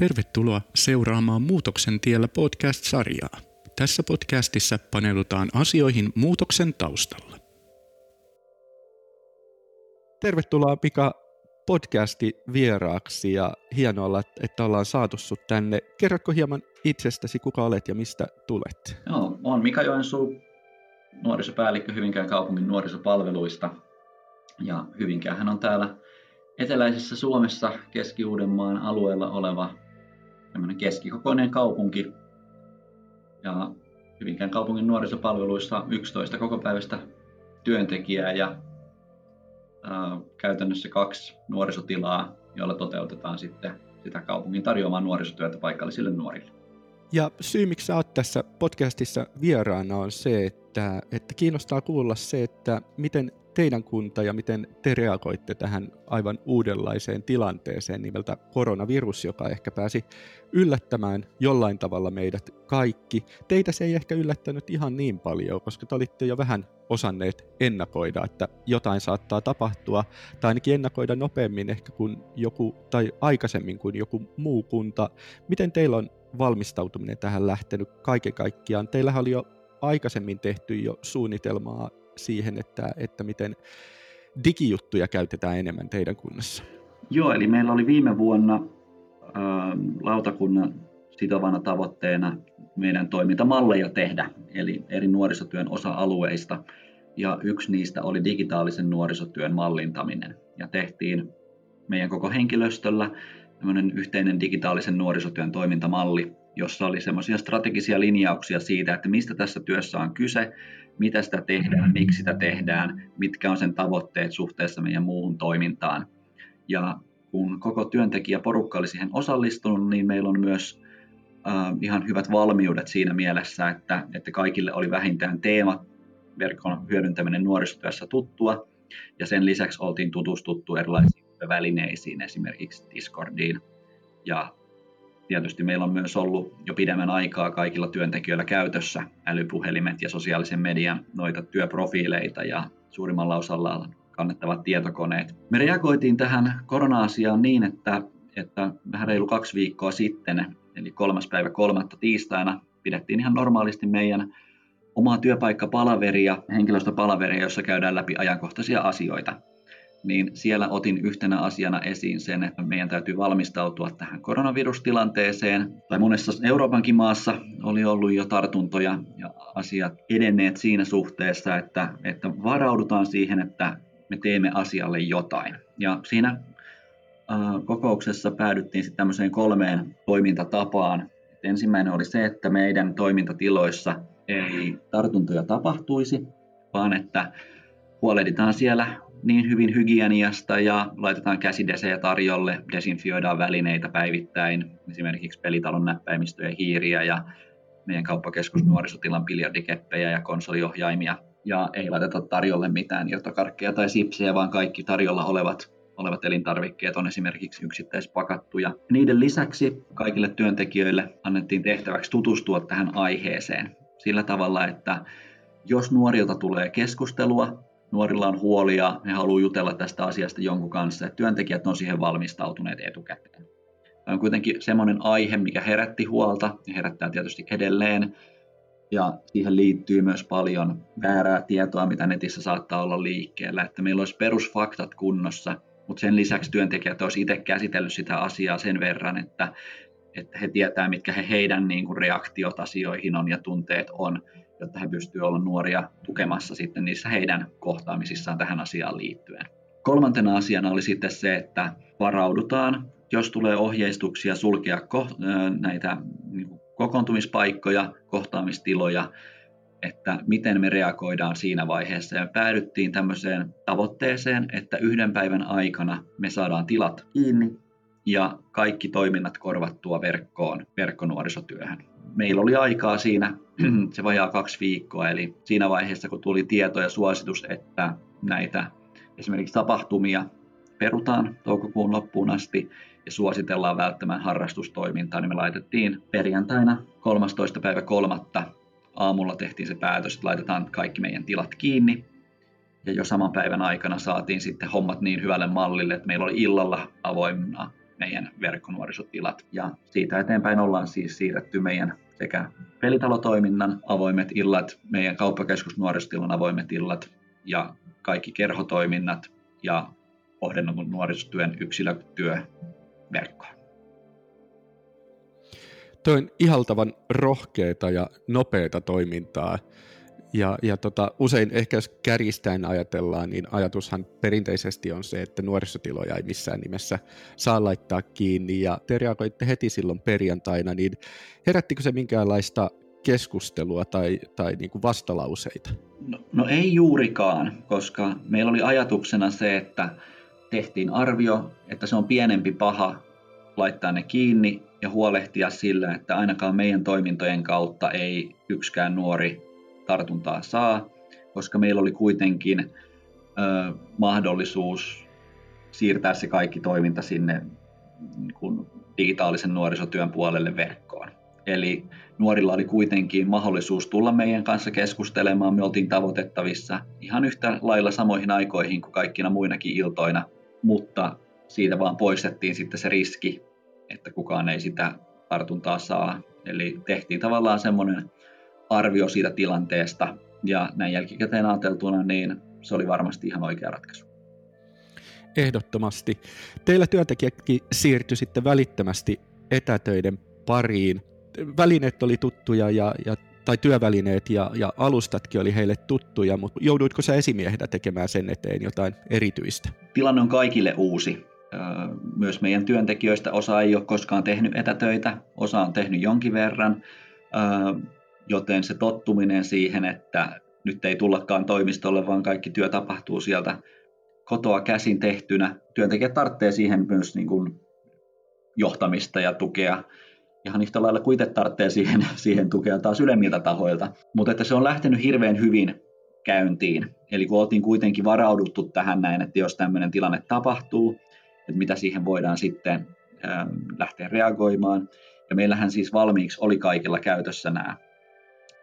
Tervetuloa seuraamaan Muutoksen tiellä podcast-sarjaa. Tässä podcastissa paneudutaan asioihin muutoksen taustalla. Tervetuloa Pika podcasti vieraaksi ja hienoa, että ollaan saatu sut tänne. Kerrotko hieman itsestäsi, kuka olet ja mistä tulet? Joo, olen Mika Joensuu, nuorisopäällikkö Hyvinkään kaupungin nuorisopalveluista. Ja Hyvinkään on täällä eteläisessä Suomessa Keski-Uudenmaan alueella oleva keskikokoinen kaupunki. Ja Hyvinkään kaupungin nuorisopalveluissa 11 kokopäiväistä työntekijää ja ää, käytännössä kaksi nuorisotilaa, joilla toteutetaan sitten sitä kaupungin tarjoamaa nuorisotyötä paikallisille nuorille. Ja syy, miksi oot tässä podcastissa vieraana on se, että, että kiinnostaa kuulla se, että miten teidän kunta ja miten te reagoitte tähän aivan uudenlaiseen tilanteeseen nimeltä koronavirus, joka ehkä pääsi yllättämään jollain tavalla meidät kaikki. Teitä se ei ehkä yllättänyt ihan niin paljon, koska te olitte jo vähän osanneet ennakoida, että jotain saattaa tapahtua, tai ainakin ennakoida nopeammin ehkä kuin joku, tai aikaisemmin kuin joku muu kunta. Miten teillä on valmistautuminen tähän lähtenyt kaiken kaikkiaan? Teillähän oli jo aikaisemmin tehty jo suunnitelmaa siihen, että, että miten digijuttuja käytetään enemmän teidän kunnassa? Joo, eli meillä oli viime vuonna ä, lautakunnan sitovana tavoitteena meidän toimintamalleja tehdä, eli eri nuorisotyön osa-alueista. Ja yksi niistä oli digitaalisen nuorisotyön mallintaminen. Ja tehtiin meidän koko henkilöstöllä yhteinen digitaalisen nuorisotyön toimintamalli, jossa oli semmoisia strategisia linjauksia siitä, että mistä tässä työssä on kyse, mitä sitä tehdään, miksi sitä tehdään, mitkä on sen tavoitteet suhteessa meidän muuhun toimintaan. Ja kun koko työntekijäporukka oli siihen osallistunut, niin meillä on myös äh, ihan hyvät valmiudet siinä mielessä, että, että kaikille oli vähintään teema verkon hyödyntäminen nuorisotyössä tuttua, ja sen lisäksi oltiin tutustuttu erilaisiin välineisiin, esimerkiksi Discordiin ja Tietysti meillä on myös ollut jo pidemmän aikaa kaikilla työntekijöillä käytössä älypuhelimet ja sosiaalisen median noita työprofiileita ja suurimmalla osalla kannettavat tietokoneet. Me reagoitiin tähän korona-asiaan niin, että, että vähän reilu kaksi viikkoa sitten, eli kolmas päivä kolmatta tiistaina, pidettiin ihan normaalisti meidän omaa työpaikkapalaveria, henkilöstöpalaveria, jossa käydään läpi ajankohtaisia asioita niin siellä otin yhtenä asiana esiin sen, että meidän täytyy valmistautua tähän koronavirustilanteeseen. Tai monessa Euroopankin maassa oli ollut jo tartuntoja ja asiat edenneet siinä suhteessa, että, että varaudutaan siihen, että me teemme asialle jotain. Ja siinä kokouksessa päädyttiin sitten tämmöiseen kolmeen toimintatapaan. Ensimmäinen oli se, että meidän toimintatiloissa ei tartuntoja tapahtuisi, vaan että huolehditaan siellä niin hyvin hygieniasta ja laitetaan käsidesejä tarjolle, desinfioidaan välineitä päivittäin, esimerkiksi pelitalon näppäimistöjä, hiiriä ja meidän kauppakeskus nuorisotilan biljardikeppejä ja konsoliohjaimia. Ja ei laiteta tarjolle mitään irtokarkkeja tai sipsejä, vaan kaikki tarjolla olevat, olevat elintarvikkeet on esimerkiksi yksittäispakattuja. Niiden lisäksi kaikille työntekijöille annettiin tehtäväksi tutustua tähän aiheeseen sillä tavalla, että jos nuorilta tulee keskustelua nuorilla on huolia, he haluavat jutella tästä asiasta jonkun kanssa, että työntekijät on siihen valmistautuneet etukäteen. Tämä on kuitenkin semmoinen aihe, mikä herätti huolta ja herättää tietysti edelleen. Ja siihen liittyy myös paljon väärää tietoa, mitä netissä saattaa olla liikkeellä, että meillä olisi perusfaktat kunnossa, mutta sen lisäksi työntekijät olisi itse käsitellyt sitä asiaa sen verran, että, että he tietää, mitkä he heidän niin kuin reaktiot asioihin on ja tunteet on, jotta he pystyvät olla nuoria tukemassa sitten niissä heidän kohtaamisissaan tähän asiaan liittyen. Kolmantena asiana oli sitten se, että varaudutaan, jos tulee ohjeistuksia sulkea näitä niin kokoontumispaikkoja, kohtaamistiloja, että miten me reagoidaan siinä vaiheessa. Ja päädyttiin tämmöiseen tavoitteeseen, että yhden päivän aikana me saadaan tilat kiinni ja kaikki toiminnat korvattua verkkoon, verkkonuorisotyöhön. Meillä oli aikaa siinä se vajaa kaksi viikkoa, eli siinä vaiheessa kun tuli tieto ja suositus, että näitä esimerkiksi tapahtumia perutaan toukokuun loppuun asti ja suositellaan välttämään harrastustoimintaa, niin me laitettiin perjantaina 13. päivä kolmatta aamulla tehtiin se päätös, että laitetaan kaikki meidän tilat kiinni. Ja jo saman päivän aikana saatiin sitten hommat niin hyvälle mallille, että meillä oli illalla avoimena meidän verkkonuorisotilat. Ja siitä eteenpäin ollaan siis siirretty meidän sekä pelitalotoiminnan avoimet illat, meidän kauppakeskusnuorisotilan avoimet illat ja kaikki kerhotoiminnat ja kohdennetun nuorisotyön yksilötyö verkkoon. Tuo on ihaltavan rohkeita ja nopeita toimintaa. Ja, ja tota, usein ehkä jos kärjistäen ajatellaan, niin ajatushan perinteisesti on se, että nuorisotiloja ei missään nimessä saa laittaa kiinni. Ja te reagoitte heti silloin perjantaina, niin herättikö se minkäänlaista keskustelua tai, tai niin kuin vastalauseita? No, no ei juurikaan, koska meillä oli ajatuksena se, että tehtiin arvio, että se on pienempi paha laittaa ne kiinni ja huolehtia sillä, että ainakaan meidän toimintojen kautta ei yksikään nuori tartuntaa saa, koska meillä oli kuitenkin ö, mahdollisuus siirtää se kaikki toiminta sinne niin kuin digitaalisen nuorisotyön puolelle verkkoon. Eli nuorilla oli kuitenkin mahdollisuus tulla meidän kanssa keskustelemaan. Me oltiin tavoitettavissa ihan yhtä lailla samoihin aikoihin kuin kaikkina muinakin iltoina, mutta siitä vaan poistettiin sitten se riski, että kukaan ei sitä tartuntaa saa. Eli tehtiin tavallaan semmoinen arvio siitä tilanteesta ja näin jälkikäteen ajateltuna, niin se oli varmasti ihan oikea ratkaisu. Ehdottomasti. Teillä työntekijätkin siirtyi sitten välittömästi etätöiden pariin. Välineet oli tuttuja ja, ja tai työvälineet ja, ja alustatkin oli heille tuttuja, mutta jouduitko sä esimiehenä tekemään sen eteen jotain erityistä? Tilanne on kaikille uusi. Myös meidän työntekijöistä osa ei ole koskaan tehnyt etätöitä, osa on tehnyt jonkin verran joten se tottuminen siihen, että nyt ei tullakaan toimistolle, vaan kaikki työ tapahtuu sieltä kotoa käsin tehtynä. Työntekijät tarvitsee siihen myös niin kuin johtamista ja tukea. Ihan yhtä lailla kuin itse tarvitsee siihen, siihen tukea taas ylemmiltä tahoilta. Mutta että se on lähtenyt hirveän hyvin käyntiin. Eli kun oltiin kuitenkin varauduttu tähän näin, että jos tämmöinen tilanne tapahtuu, että mitä siihen voidaan sitten ähm, lähteä reagoimaan. Ja meillähän siis valmiiksi oli kaikilla käytössä nämä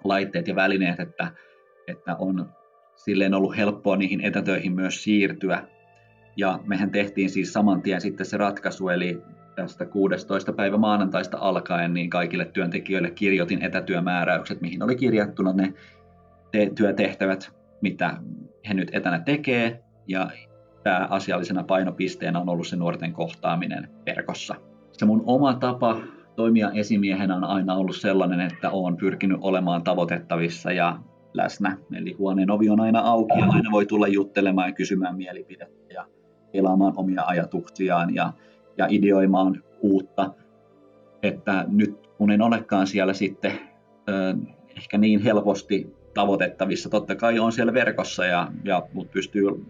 laitteet ja välineet, että, että on silleen ollut helppoa niihin etätöihin myös siirtyä. Ja mehän tehtiin siis saman tien sitten se ratkaisu, eli tästä 16. päivä maanantaista alkaen niin kaikille työntekijöille kirjoitin etätyömääräykset, mihin oli kirjattuna ne te- työtehtävät, mitä he nyt etänä tekee, ja pääasiallisena painopisteenä on ollut se nuorten kohtaaminen verkossa. Se mun oma tapa toimia esimiehenä on aina ollut sellainen, että olen pyrkinyt olemaan tavoitettavissa ja läsnä. Eli huoneen ovi on aina auki ja aina voi tulla juttelemaan ja kysymään mielipidettä ja elaamaan omia ajatuksiaan ja, ja ideoimaan uutta. Että nyt kun en olekaan siellä sitten ö, ehkä niin helposti tavoitettavissa, totta kai on siellä verkossa ja, ja mut pystyy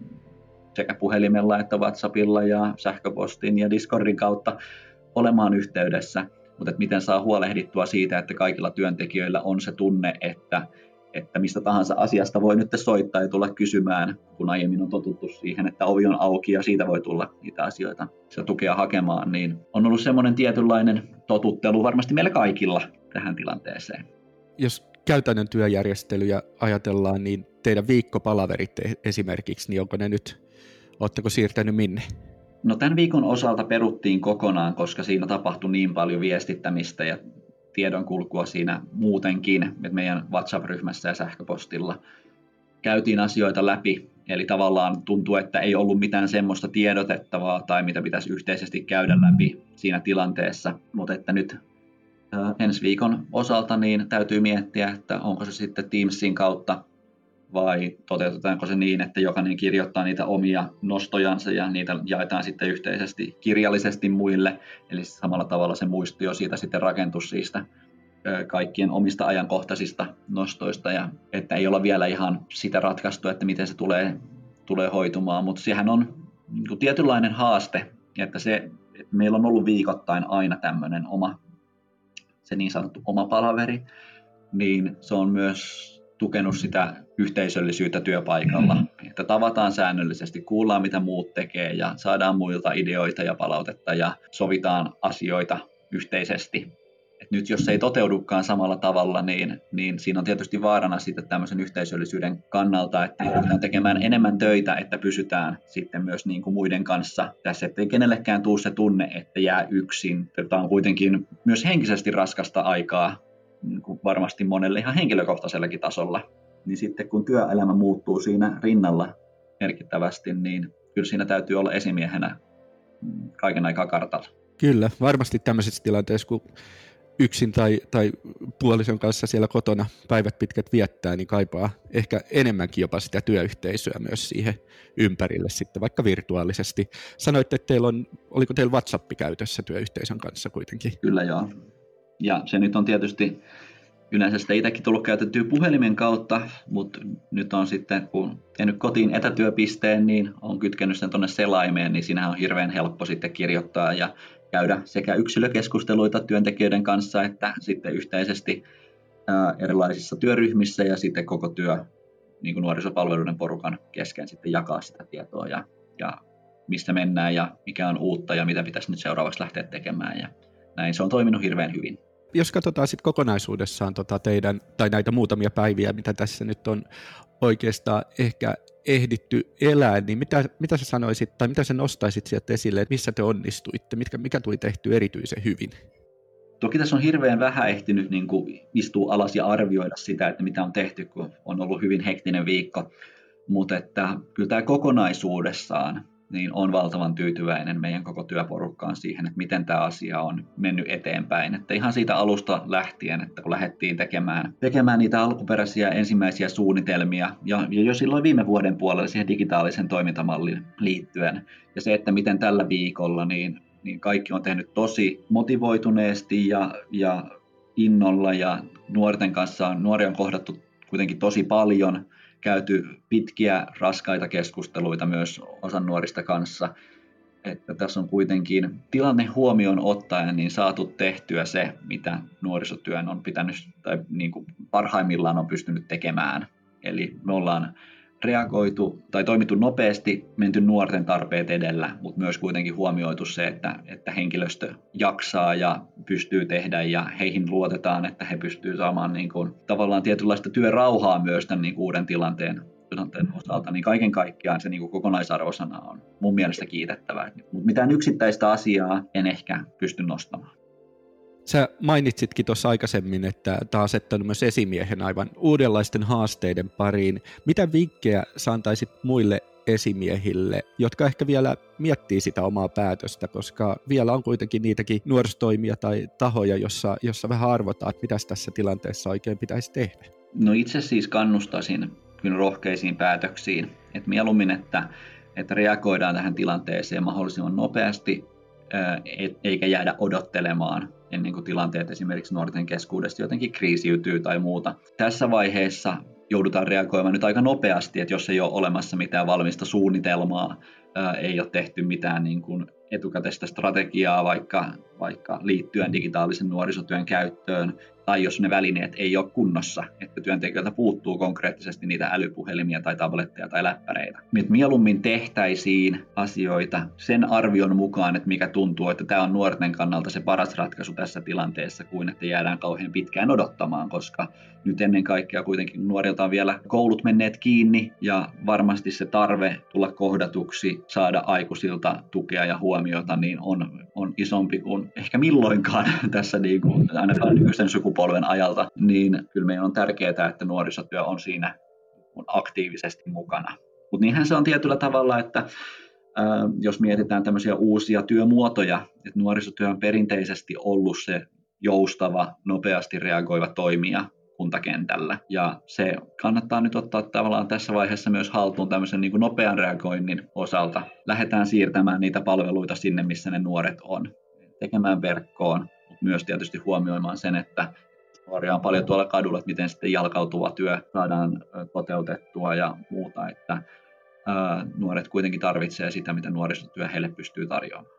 sekä puhelimella että WhatsAppilla ja sähköpostin ja Discordin kautta olemaan yhteydessä – mutta että miten saa huolehdittua siitä, että kaikilla työntekijöillä on se tunne, että, että mistä tahansa asiasta voi nyt soittaa ja tulla kysymään, kun aiemmin on totuttu siihen, että ovi on auki ja siitä voi tulla niitä asioita, sitä tukea hakemaan, niin on ollut semmoinen tietynlainen totuttelu varmasti meillä kaikilla tähän tilanteeseen. Jos käytännön työjärjestelyjä ajatellaan, niin teidän viikkopalaverit esimerkiksi, niin onko ne nyt, oletteko siirtänyt minne? No tämän viikon osalta peruttiin kokonaan, koska siinä tapahtui niin paljon viestittämistä ja tiedonkulkua siinä muutenkin, että meidän WhatsApp-ryhmässä ja sähköpostilla käytiin asioita läpi. Eli tavallaan tuntuu, että ei ollut mitään semmoista tiedotettavaa tai mitä pitäisi yhteisesti käydä läpi siinä tilanteessa. Mutta että nyt ensi viikon osalta niin täytyy miettiä, että onko se sitten Teamsin kautta vai toteutetaanko se niin, että jokainen kirjoittaa niitä omia nostojansa ja niitä jaetaan sitten yhteisesti kirjallisesti muille, eli samalla tavalla se muistio siitä sitten rakentus siitä kaikkien omista ajankohtaisista nostoista ja että ei olla vielä ihan sitä ratkaistu, että miten se tulee, tulee hoitumaan, mutta sehän on niin tietynlainen haaste, että se, että meillä on ollut viikoittain aina tämmöinen oma, se niin sanottu oma palaveri, niin se on myös tukenut sitä yhteisöllisyyttä työpaikalla. Mm-hmm. Että tavataan säännöllisesti, kuullaan mitä muut tekee ja saadaan muilta ideoita ja palautetta ja sovitaan asioita yhteisesti. Et nyt jos se ei toteudukaan samalla tavalla, niin, niin siinä on tietysti vaarana sitten tämmöisen yhteisöllisyyden kannalta, että joudutaan tekemään enemmän töitä, että pysytään sitten myös niin kuin muiden kanssa tässä, ettei kenellekään tuu se tunne, että jää yksin. Tämä on kuitenkin myös henkisesti raskasta aikaa, niin kuin varmasti monelle ihan henkilökohtaisellakin tasolla. Niin sitten kun työelämä muuttuu siinä rinnalla merkittävästi, niin kyllä siinä täytyy olla esimiehenä kaiken aikaa kartalla. Kyllä, varmasti tämmöisessä tilanteessa, kun yksin tai, tai puolison kanssa siellä kotona päivät pitkät viettää, niin kaipaa ehkä enemmänkin jopa sitä työyhteisöä myös siihen ympärille sitten, vaikka virtuaalisesti. Sanoitte, että teillä on, oliko teillä WhatsApp käytössä työyhteisön kanssa kuitenkin? Kyllä joo. Ja se nyt on tietysti yleensä sitä itsekin tullut käytettyä puhelimen kautta, mutta nyt on sitten, kun tehnyt kotiin etätyöpisteen, niin on kytkenyt sen tuonne selaimeen, niin siinähän on hirveän helppo sitten kirjoittaa ja käydä sekä yksilökeskusteluita työntekijöiden kanssa että sitten yhteisesti erilaisissa työryhmissä ja sitten koko työ niin kuin nuorisopalveluiden porukan kesken sitten jakaa sitä tietoa ja, ja missä mennään ja mikä on uutta ja mitä pitäisi nyt seuraavaksi lähteä tekemään ja näin. Se on toiminut hirveän hyvin jos katsotaan sitten kokonaisuudessaan tota teidän, tai näitä muutamia päiviä, mitä tässä nyt on oikeastaan ehkä ehditty elää, niin mitä, mitä sä sanoisit, tai mitä sä nostaisit sieltä esille, että missä te onnistuitte, mikä, mikä tuli tehty erityisen hyvin? Toki tässä on hirveän vähän ehtinyt niin kuin istua alas ja arvioida sitä, että mitä on tehty, kun on ollut hyvin hektinen viikko, mutta että kyllä tämä kokonaisuudessaan niin on valtavan tyytyväinen meidän koko työporukkaan siihen, että miten tämä asia on mennyt eteenpäin. Että ihan siitä alusta lähtien, että kun lähdettiin tekemään, tekemään niitä alkuperäisiä ensimmäisiä suunnitelmia, ja, ja jo silloin viime vuoden puolella siihen digitaalisen toimintamallin liittyen, ja se, että miten tällä viikolla, niin, niin kaikki on tehnyt tosi motivoituneesti ja, ja innolla, ja nuorten kanssa, nuoria on kohdattu kuitenkin tosi paljon, käyty pitkiä, raskaita keskusteluita myös osan nuorista kanssa, että tässä on kuitenkin tilanne huomioon ottaen niin saatu tehtyä se, mitä nuorisotyön on pitänyt tai niin kuin parhaimmillaan on pystynyt tekemään. Eli me ollaan reagoitu tai toimittu nopeasti, menty nuorten tarpeet edellä, mutta myös kuitenkin huomioitu se, että, että henkilöstö jaksaa ja pystyy tehdä ja heihin luotetaan, että he pystyvät saamaan niin kuin, tavallaan tietynlaista työrauhaa myös tämän niin kuin uuden tilanteen, tilanteen osalta, niin kaiken kaikkiaan se niin kuin kokonaisarvosana on mun mielestä kiitettävää. Mutta mitään yksittäistä asiaa en ehkä pysty nostamaan. Sä mainitsitkin tuossa aikaisemmin, että tämä on asettanut myös esimiehen aivan uudenlaisten haasteiden pariin. Mitä vinkkejä sä antaisit muille esimiehille, jotka ehkä vielä miettii sitä omaa päätöstä, koska vielä on kuitenkin niitäkin nuorisotoimia tai tahoja, jossa, jossa vähän arvotaan, että mitä tässä tilanteessa oikein pitäisi tehdä. No itse siis kannustaisin kyllä rohkeisiin päätöksiin, että mieluummin, että, että reagoidaan tähän tilanteeseen mahdollisimman nopeasti, eikä jäädä odottelemaan ennen kuin tilanteet esimerkiksi nuorten keskuudesta jotenkin kriisiytyy tai muuta. Tässä vaiheessa joudutaan reagoimaan nyt aika nopeasti, että jos ei ole olemassa mitään valmista suunnitelmaa, ei ole tehty mitään niin kuin etukäteistä strategiaa vaikka, vaikka liittyen digitaalisen nuorisotyön käyttöön, tai jos ne välineet ei ole kunnossa, että työntekijöiltä puuttuu konkreettisesti niitä älypuhelimia tai tabletteja tai läppäreitä. Että mieluummin tehtäisiin asioita sen arvion mukaan, että mikä tuntuu, että tämä on nuorten kannalta se paras ratkaisu tässä tilanteessa, kuin että jäädään kauhean pitkään odottamaan, koska nyt ennen kaikkea kuitenkin nuorilta on vielä koulut menneet kiinni ja varmasti se tarve tulla kohdatuksi, saada aikuisilta tukea ja huomiota, niin on, on isompi kuin ehkä milloinkaan tässä niin kuin, ainakaan nykyisen sukupolven ajalta, niin kyllä meidän on tärkeää, että nuorisotyö on siinä aktiivisesti mukana. Mutta niinhän se on tietyllä tavalla, että jos mietitään tämmöisiä uusia työmuotoja, että nuorisotyö on perinteisesti ollut se joustava, nopeasti reagoiva toimija, kuntakentällä. Ja se kannattaa nyt ottaa tavallaan tässä vaiheessa myös haltuun tämmöisen niin kuin nopean reagoinnin osalta. Lähdetään siirtämään niitä palveluita sinne, missä ne nuoret on. Tekemään verkkoon, myös tietysti huomioimaan sen, että on paljon tuolla kadulla, että miten sitten jalkautuva työ saadaan toteutettua ja muuta, että nuoret kuitenkin tarvitsee sitä, mitä nuorisotyö heille pystyy tarjoamaan.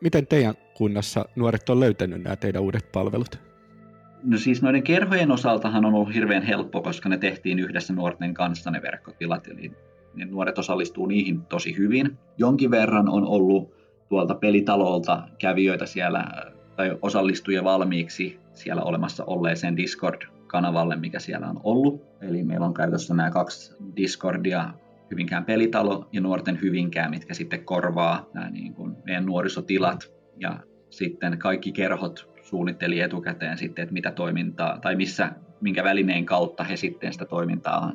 Miten teidän kunnassa nuoret on löytänyt nämä teidän uudet palvelut? No siis noiden kerhojen osaltahan on ollut hirveän helppo, koska ne tehtiin yhdessä nuorten kanssa ne verkkotilat, eli ne nuoret osallistuu niihin tosi hyvin. Jonkin verran on ollut tuolta pelitalolta kävijöitä siellä tai osallistujia valmiiksi siellä olemassa olleeseen Discord-kanavalle, mikä siellä on ollut. Eli meillä on käytössä nämä kaksi Discordia, Hyvinkään pelitalo ja Nuorten Hyvinkään, mitkä sitten korvaa nämä niin kuin meidän nuorisotilat. Ja sitten kaikki kerhot suunnitteli etukäteen sitten, että mitä toimintaa tai missä, minkä välineen kautta he sitten sitä toimintaa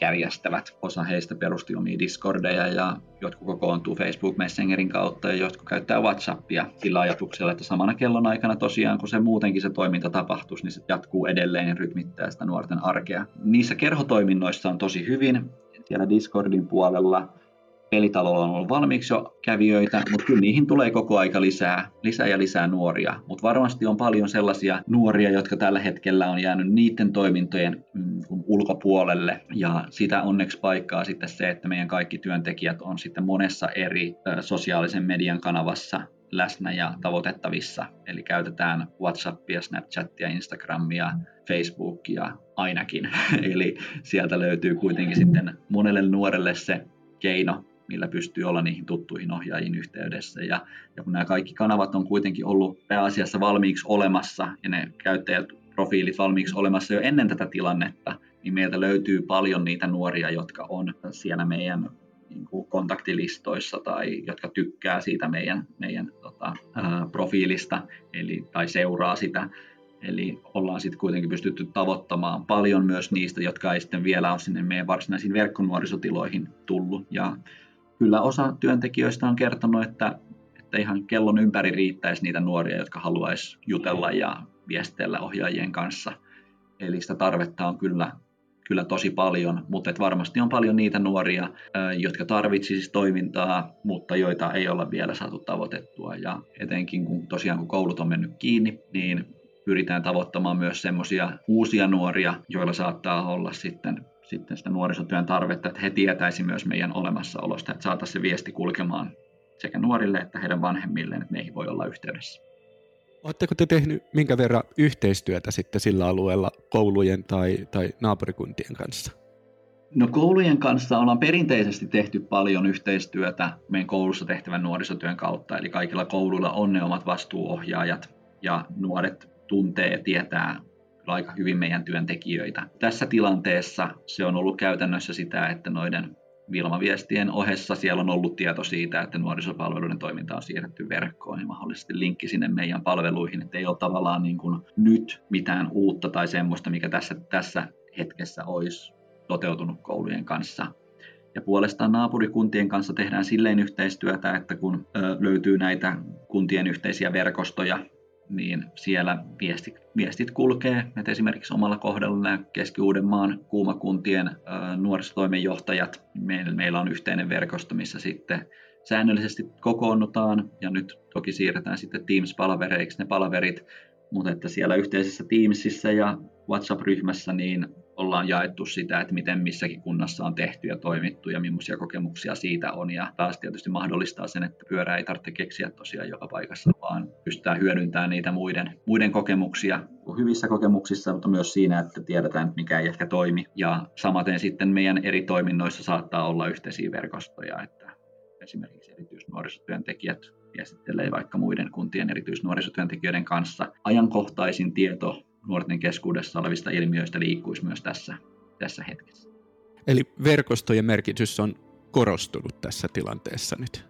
järjestävät. Osa heistä perusti omia Discordeja ja jotkut kokoontuu Facebook Messengerin kautta ja jotkut käyttää WhatsAppia sillä ajatuksella, että samana kellon aikana tosiaan, kun se muutenkin se toiminta tapahtuisi, niin se jatkuu edelleen ja rytmittää sitä nuorten arkea. Niissä kerhotoiminnoissa on tosi hyvin siellä Discordin puolella pelitalolla on ollut valmiiksi jo kävijöitä, mutta kyllä niihin tulee koko aika lisää, lisää ja lisää nuoria. Mutta varmasti on paljon sellaisia nuoria, jotka tällä hetkellä on jäänyt niiden toimintojen mm, ulkopuolelle. Ja sitä onneksi paikkaa sitten se, että meidän kaikki työntekijät on sitten monessa eri sosiaalisen median kanavassa läsnä ja tavoitettavissa. Eli käytetään WhatsAppia, Snapchatia, Instagramia, Facebookia ainakin. Eli sieltä löytyy kuitenkin sitten monelle nuorelle se keino millä pystyy olla niihin tuttuihin ohjaajiin yhteydessä. Ja, ja kun nämä kaikki kanavat on kuitenkin ollut pääasiassa valmiiksi olemassa ja ne käyttäjäprofiilit valmiiksi olemassa jo ennen tätä tilannetta, niin meiltä löytyy paljon niitä nuoria, jotka on siellä meidän niin kuin kontaktilistoissa tai jotka tykkää siitä meidän, meidän tota, ää, profiilista eli, tai seuraa sitä. Eli ollaan sitten kuitenkin pystytty tavoittamaan paljon myös niistä, jotka ei sitten vielä ole sinne meidän varsinaisiin verkkonuorisotiloihin tullut. Ja kyllä osa työntekijöistä on kertonut, että, että ihan kellon ympäri riittäisi niitä nuoria, jotka haluaisi jutella ja viestellä ohjaajien kanssa. Eli sitä tarvetta on kyllä, kyllä tosi paljon, mutta et varmasti on paljon niitä nuoria, jotka tarvitsisivat toimintaa, mutta joita ei olla vielä saatu tavoitettua. Ja etenkin kun tosiaan kun koulut on mennyt kiinni, niin pyritään tavoittamaan myös semmoisia uusia nuoria, joilla saattaa olla sitten sitten sitä nuorisotyön tarvetta, että he tietäisi myös meidän olemassaolosta, että saataisiin se viesti kulkemaan sekä nuorille että heidän vanhemmilleen, että meihin voi olla yhteydessä. Oletteko te tehnyt minkä verran yhteistyötä sitten sillä alueella koulujen tai, tai naapurikuntien kanssa? No koulujen kanssa ollaan perinteisesti tehty paljon yhteistyötä meidän koulussa tehtävän nuorisotyön kautta, eli kaikilla kouluilla on ne omat vastuuohjaajat ja nuoret tuntee ja tietää aika hyvin meidän työntekijöitä. Tässä tilanteessa se on ollut käytännössä sitä, että noiden Vilma-viestien ohessa siellä on ollut tieto siitä, että nuorisopalveluiden toiminta on siirretty verkkoon ja mahdollisesti linkki sinne meidän palveluihin, että ei ole tavallaan niin kuin nyt mitään uutta tai semmoista, mikä tässä, tässä hetkessä olisi toteutunut koulujen kanssa. Ja puolestaan naapurikuntien kanssa tehdään silleen yhteistyötä, että kun löytyy näitä kuntien yhteisiä verkostoja, niin siellä viestit, viestit kulkee. Et esimerkiksi omalla kohdalla nämä Keski-Uudenmaan kuumakuntien ää, nuorisotoimenjohtajat, meillä, meillä on yhteinen verkosto, missä sitten säännöllisesti kokoonnutaan ja nyt toki siirretään sitten Teams-palavereiksi ne palaverit, mutta että siellä yhteisessä Teamsissa ja WhatsApp-ryhmässä niin ollaan jaettu sitä, että miten missäkin kunnassa on tehty ja toimittu ja millaisia kokemuksia siitä on. Ja taas tietysti mahdollistaa sen, että pyörää ei tarvitse keksiä tosiaan joka paikassa, vaan pystytään hyödyntämään niitä muiden, muiden kokemuksia hyvissä kokemuksissa, mutta myös siinä, että tiedetään, mikä ei ehkä toimi. Ja samaten sitten meidän eri toiminnoissa saattaa olla yhteisiä verkostoja, että esimerkiksi erityisnuorisotyöntekijät viestittelee vaikka muiden kuntien erityisnuorisotyöntekijöiden kanssa. Ajankohtaisin tieto nuorten keskuudessa olevista ilmiöistä liikkuisi myös tässä, tässä hetkessä. Eli verkostojen merkitys on korostunut tässä tilanteessa nyt?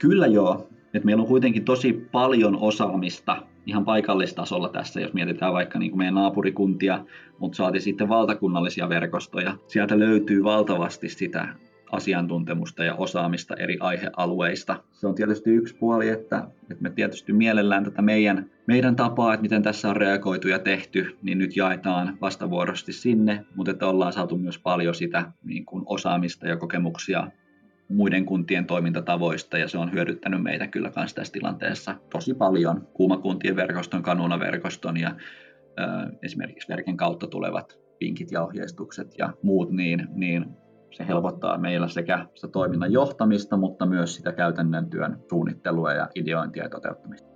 Kyllä joo. Et meillä on kuitenkin tosi paljon osaamista ihan paikallistasolla tässä, jos mietitään vaikka niin kuin meidän naapurikuntia, mutta saati sitten valtakunnallisia verkostoja. Sieltä löytyy valtavasti sitä asiantuntemusta ja osaamista eri aihealueista. Se on tietysti yksi puoli, että, että me tietysti mielellään tätä meidän, meidän tapaa, että miten tässä on reagoitu ja tehty, niin nyt jaetaan vastavuorosti sinne, mutta että ollaan saatu myös paljon sitä niin kuin osaamista ja kokemuksia muiden kuntien toimintatavoista ja se on hyödyttänyt meitä kyllä myös tässä tilanteessa tosi paljon. Kuumakuntien verkoston, kanuunaverkoston ja ö, esimerkiksi verken kautta tulevat vinkit ja ohjeistukset ja muut, niin, niin se helpottaa meillä sekä sitä toiminnan johtamista, mutta myös sitä käytännön työn suunnittelua ja ideointia ja toteuttamista.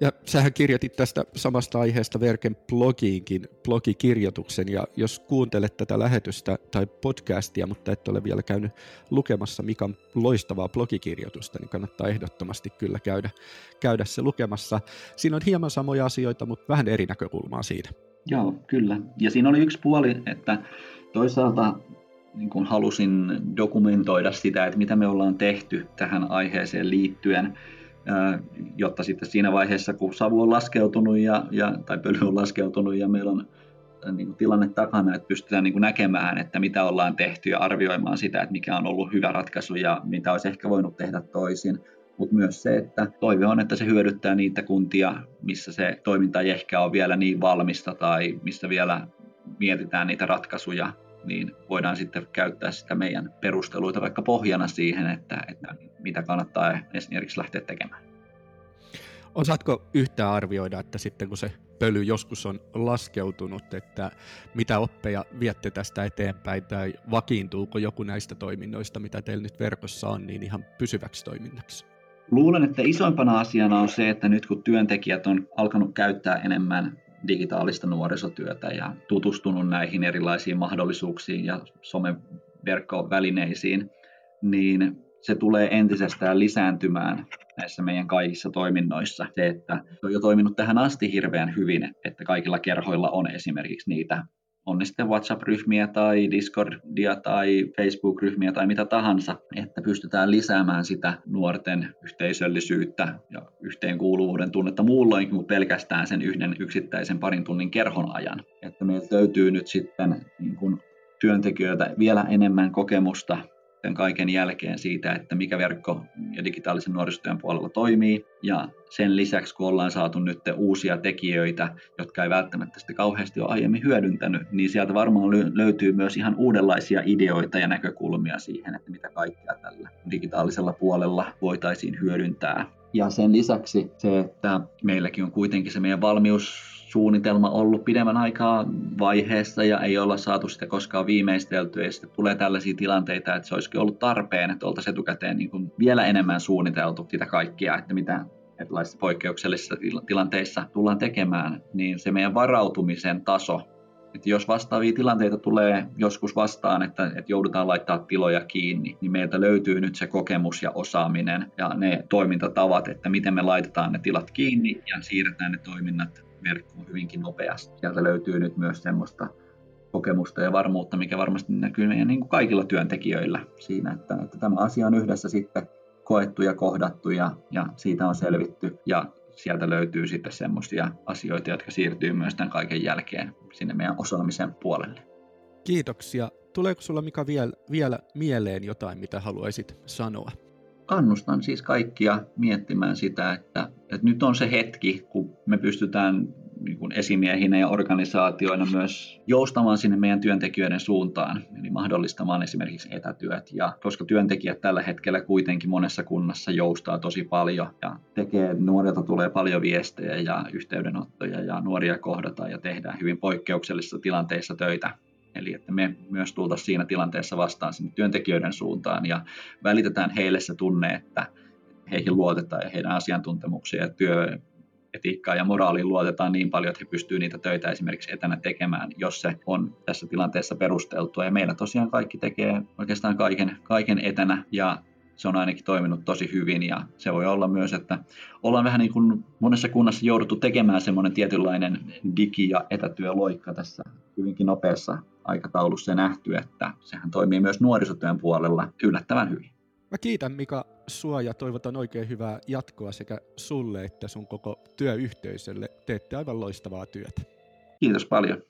Ja sähän kirjoitit tästä samasta aiheesta Verken blogiinkin blogikirjoituksen, ja jos kuuntelet tätä lähetystä tai podcastia, mutta et ole vielä käynyt lukemassa Mikan loistavaa blogikirjoitusta, niin kannattaa ehdottomasti kyllä käydä, käydä se lukemassa. Siinä on hieman samoja asioita, mutta vähän eri näkökulmaa siitä. Joo, kyllä. Ja siinä oli yksi puoli, että toisaalta niin kuin halusin dokumentoida sitä, että mitä me ollaan tehty tähän aiheeseen liittyen, jotta sitten siinä vaiheessa, kun savu on laskeutunut ja, ja, tai pöly on laskeutunut ja meillä on niin kuin tilanne takana, että pystytään niin kuin näkemään, että mitä ollaan tehty ja arvioimaan sitä, että mikä on ollut hyvä ratkaisu ja mitä olisi ehkä voinut tehdä toisin. Mutta myös se, että toive on, että se hyödyttää niitä kuntia, missä se toiminta ei ehkä ole vielä niin valmista tai missä vielä mietitään niitä ratkaisuja niin voidaan sitten käyttää sitä meidän perusteluita vaikka pohjana siihen, että, että mitä kannattaa esimerkiksi lähteä tekemään. Osaatko yhtään arvioida, että sitten kun se pöly joskus on laskeutunut, että mitä oppeja viette tästä eteenpäin tai vakiintuuko joku näistä toiminnoista, mitä teillä nyt verkossa on, niin ihan pysyväksi toiminnaksi? Luulen, että isoimpana asiana on se, että nyt kun työntekijät on alkanut käyttää enemmän digitaalista nuorisotyötä ja tutustunut näihin erilaisiin mahdollisuuksiin ja someverkkovälineisiin, niin se tulee entisestään lisääntymään näissä meidän kaikissa toiminnoissa. Se, että on jo toiminut tähän asti hirveän hyvin, että kaikilla kerhoilla on esimerkiksi niitä on ne sitten WhatsApp-ryhmiä tai Discordia tai Facebook-ryhmiä tai mitä tahansa, että pystytään lisäämään sitä nuorten yhteisöllisyyttä ja yhteenkuuluvuuden tunnetta muulloinkin kuin pelkästään sen yhden yksittäisen parin tunnin kerhon ajan. Että meiltä löytyy nyt sitten niin kuin työntekijöitä vielä enemmän kokemusta tämän kaiken jälkeen siitä, että mikä verkko- ja digitaalisen nuorisotyön puolella toimii. Ja sen lisäksi, kun ollaan saatu nyt uusia tekijöitä, jotka ei välttämättä sitä kauheasti ole aiemmin hyödyntänyt, niin sieltä varmaan löytyy myös ihan uudenlaisia ideoita ja näkökulmia siihen, että mitä kaikkea tällä digitaalisella puolella voitaisiin hyödyntää. Ja sen lisäksi se, että meilläkin on kuitenkin se meidän valmius suunnitelma ollut pidemmän aikaa vaiheessa ja ei olla saatu sitä koskaan viimeisteltyä. Ja sitten tulee tällaisia tilanteita, että se olisikin ollut tarpeen, että oltaisiin etukäteen niin kuin vielä enemmän suunniteltu sitä kaikkia, että mitä erilaisissa poikkeuksellisissa tilanteissa tullaan tekemään, niin se meidän varautumisen taso että jos vastaavia tilanteita tulee joskus vastaan, että, että joudutaan laittaa tiloja kiinni, niin meiltä löytyy nyt se kokemus ja osaaminen ja ne toimintatavat, että miten me laitetaan ne tilat kiinni ja siirretään ne toiminnat verkkoon hyvinkin nopeasti. Sieltä löytyy nyt myös semmoista kokemusta ja varmuutta, mikä varmasti näkyy meidän niin kuin kaikilla työntekijöillä siinä, että, että tämä asia on yhdessä sitten koettu ja kohdattu ja, ja siitä on selvitty ja sieltä löytyy sitten semmoisia asioita, jotka siirtyy myös tämän kaiken jälkeen sinne meidän osaamisen puolelle. Kiitoksia. Tuleeko sulla Mika vielä, vielä mieleen jotain, mitä haluaisit sanoa? Kannustan siis kaikkia miettimään sitä, että, että nyt on se hetki, kun me pystytään niin kuin esimiehinä ja organisaatioina myös joustamaan sinne meidän työntekijöiden suuntaan, eli mahdollistamaan esimerkiksi etätyöt. Ja koska työntekijät tällä hetkellä kuitenkin monessa kunnassa joustaa tosi paljon ja tekee, nuorilta tulee paljon viestejä ja yhteydenottoja ja nuoria kohdataan ja tehdään hyvin poikkeuksellisissa tilanteissa töitä, Eli että me myös tultaisiin siinä tilanteessa vastaan sinne työntekijöiden suuntaan ja välitetään heille se tunne, että heihin luotetaan ja heidän asiantuntemuksia ja työetiikkaa ja moraaliin luotetaan niin paljon, että he pystyvät niitä töitä esimerkiksi etänä tekemään, jos se on tässä tilanteessa perusteltua. Ja meillä tosiaan kaikki tekee oikeastaan kaiken, kaiken etänä ja se on ainakin toiminut tosi hyvin ja se voi olla myös, että ollaan vähän niin kuin monessa kunnassa jouduttu tekemään semmoinen tietynlainen digi- ja etätyöloikka tässä hyvinkin nopeassa aikataulussa nähty, että sehän toimii myös nuorisotyön puolella yllättävän hyvin. Mä kiitän Mika sua ja toivotan oikein hyvää jatkoa sekä sulle että sun koko työyhteisölle. Teette aivan loistavaa työtä. Kiitos paljon.